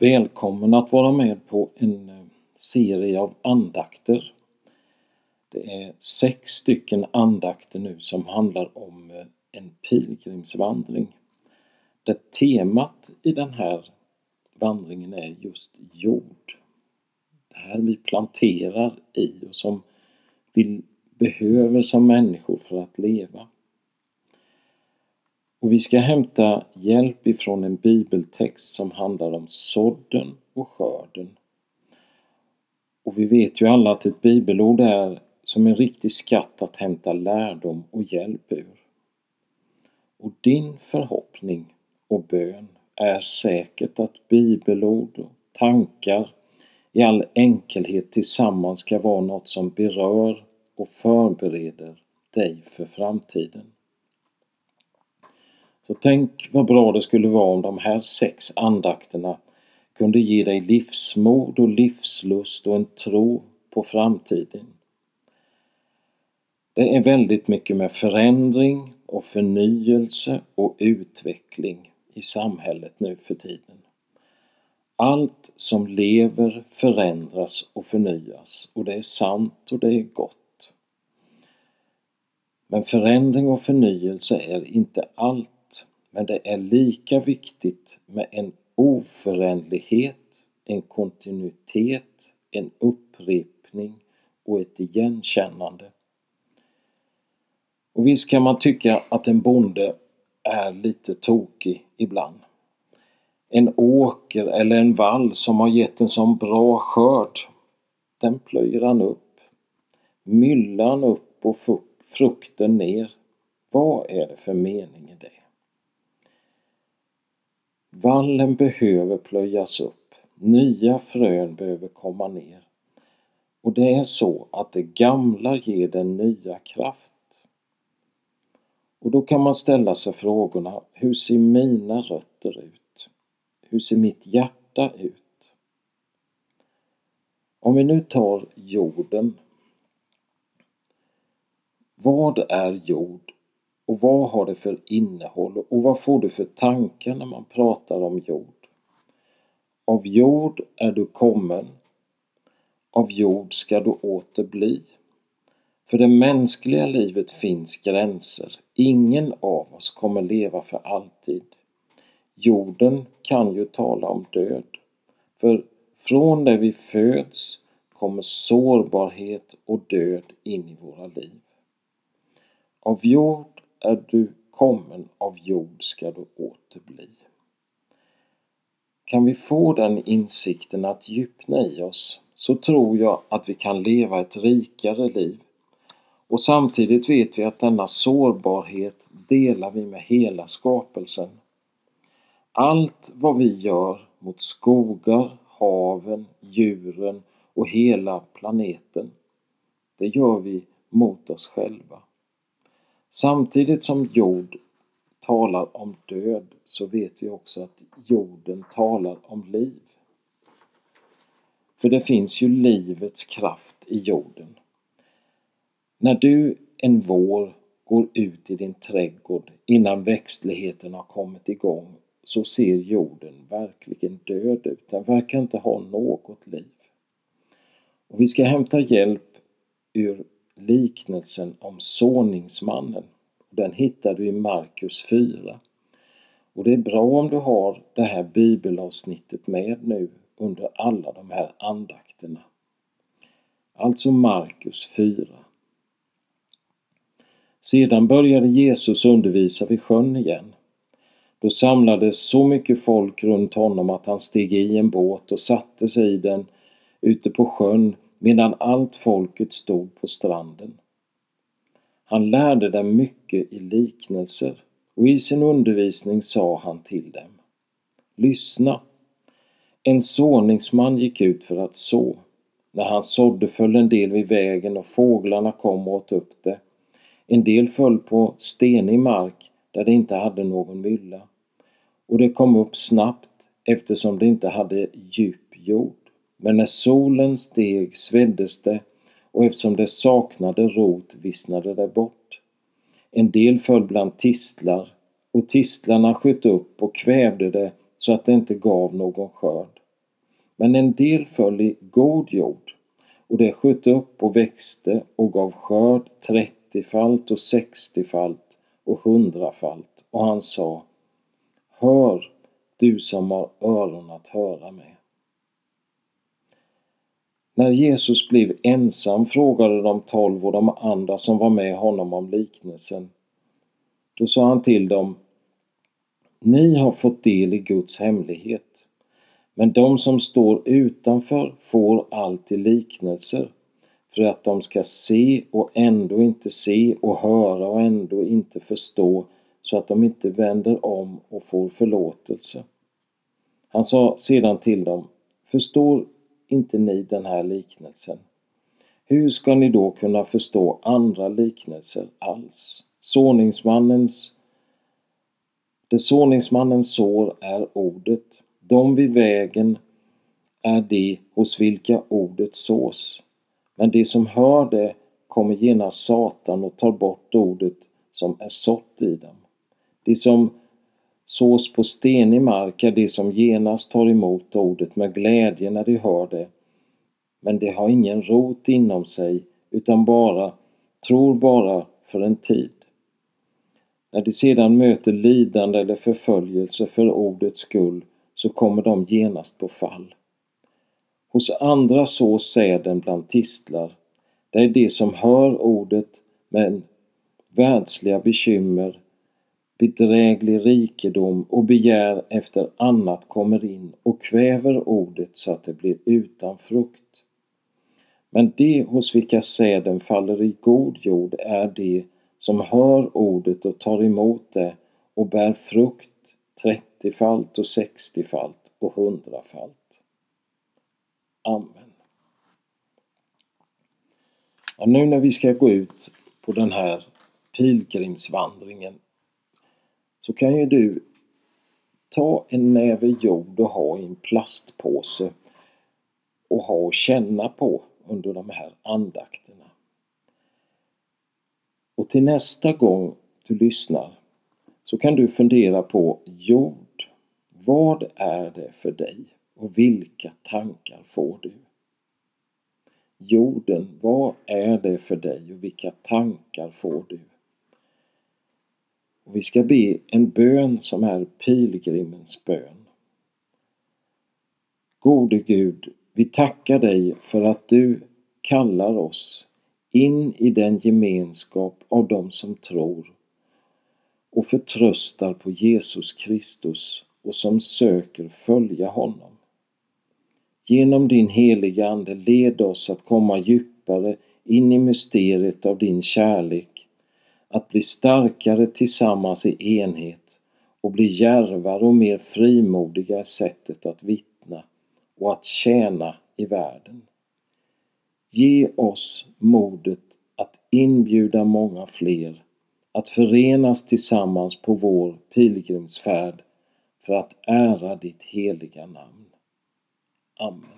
Välkommen att vara med på en eh, serie av andakter. Det är sex stycken andakter nu som handlar om eh, en pilgrimsvandring. Där temat i den här vandringen är just jord. Det här vi planterar i och som vi behöver som människor för att leva. Och vi ska hämta hjälp ifrån en bibeltext som handlar om sådden och skörden. Och vi vet ju alla att ett bibelord är som en riktig skatt att hämta lärdom och hjälp ur. Och din förhoppning och bön är säkert att bibelord och tankar i all enkelhet tillsammans ska vara något som berör och förbereder dig för framtiden. Så tänk vad bra det skulle vara om de här sex andakterna kunde ge dig livsmod och livslust och en tro på framtiden. Det är väldigt mycket med förändring och förnyelse och utveckling i samhället nu för tiden. Allt som lever förändras och förnyas och det är sant och det är gott. Men förändring och förnyelse är inte allt men det är lika viktigt med en oföränderlighet, en kontinuitet, en upprepning och ett igenkännande. Och visst kan man tycka att en bonde är lite tokig ibland. En åker eller en vall som har gett en sån bra skörd, den plöjer han upp. Myllan upp och frukten ner. Vad är det för mening i det? Vallen behöver plöjas upp. Nya frön behöver komma ner. Och det är så att det gamla ger den nya kraft. Och då kan man ställa sig frågorna, hur ser mina rötter ut? Hur ser mitt hjärta ut? Om vi nu tar jorden. Vad är jord och vad har det för innehåll och vad får du för tankar när man pratar om jord? Av jord är du kommen, av jord ska du åter bli. För det mänskliga livet finns gränser. Ingen av oss kommer leva för alltid. Jorden kan ju tala om död. För från det vi föds kommer sårbarhet och död in i våra liv. Av jord är du kommen, av jord ska du åter bli. Kan vi få den insikten att djupna i oss så tror jag att vi kan leva ett rikare liv. Och samtidigt vet vi att denna sårbarhet delar vi med hela skapelsen. Allt vad vi gör mot skogar, haven, djuren och hela planeten, det gör vi mot oss själva. Samtidigt som jord talar om död så vet vi också att jorden talar om liv. För det finns ju livets kraft i jorden. När du en vår går ut i din trädgård innan växtligheten har kommit igång så ser jorden verkligen död ut. Den verkar inte ha något liv. Och vi ska hämta hjälp ur liknelsen om såningsmannen. Den hittar du i Markus 4. Och det är bra om du har det här bibelavsnittet med nu under alla de här andakterna. Alltså Markus 4. Sedan började Jesus undervisa vid sjön igen. Då samlades så mycket folk runt honom att han steg i en båt och satte sig i den ute på sjön medan allt folket stod på stranden. Han lärde dem mycket i liknelser och i sin undervisning sa han till dem. Lyssna! En såningsman gick ut för att så. När han sådde föll en del vid vägen och fåglarna kom och åt upp det. En del föll på stenig mark där det inte hade någon mylla. Och det kom upp snabbt eftersom det inte hade djup jord. Men när solen steg sveddes det och eftersom det saknade rot vissnade det bort. En del föll bland tistlar och tistlarna sköt upp och kvävde det så att det inte gav någon skörd. Men en del föll i god jord och det sköt upp och växte och gav skörd trettiofalt och sextiofalt och hundrafalt. Och han sa Hör, du som har öron att höra med. När Jesus blev ensam frågade de tolv och de andra som var med honom om liknelsen. Då sa han till dem Ni har fått del i Guds hemlighet. Men de som står utanför får alltid liknelser för att de ska se och ändå inte se och höra och ändå inte förstå så att de inte vänder om och får förlåtelse. Han sa sedan till dem Förstår inte ni den här liknelsen? Hur ska ni då kunna förstå andra liknelser alls? Såningsmannens det såningsmannen sår är ordet. De vid vägen är de hos vilka ordet sås. Men de som hör det kommer genast Satan och tar bort ordet som är sått i dem. De som sås på stenig mark är de som genast tar emot ordet med glädje när de hör det. Men de har ingen rot inom sig utan bara tror bara för en tid. När de sedan möter lidande eller förföljelse för ordets skull så kommer de genast på fall. Hos andra sås säden bland tistlar. Det är de som hör ordet men världsliga bekymmer, bedräglig rikedom och begär efter annat kommer in och kväver ordet så att det blir utan frukt. Men de hos vilka säden faller i god jord är de som hör ordet och tar emot det och bär frukt trettiofalt och sextiofalt och hundrafalt. Amen. Ja, nu när vi ska gå ut på den här pilgrimsvandringen så kan ju du ta en näve jord och ha i en plastpåse och ha och känna på under de här andakterna. Och till nästa gång du lyssnar så kan du fundera på jord. Vad är det för dig och vilka tankar får du? Jorden, vad är det för dig och vilka tankar får du? Och vi ska be en bön som är pilgrimens bön. Gode Gud, vi tackar dig för att du kallar oss in i den gemenskap av dem som tror och förtröstar på Jesus Kristus och som söker följa honom. Genom din heliga Ande led oss att komma djupare in i mysteriet av din kärlek, att bli starkare tillsammans i enhet och bli djärvare och mer frimodiga i sättet att vittna och att tjäna i världen. Ge oss modet att inbjuda många fler att förenas tillsammans på vår pilgrimsfärd för att ära ditt heliga namn. Amen.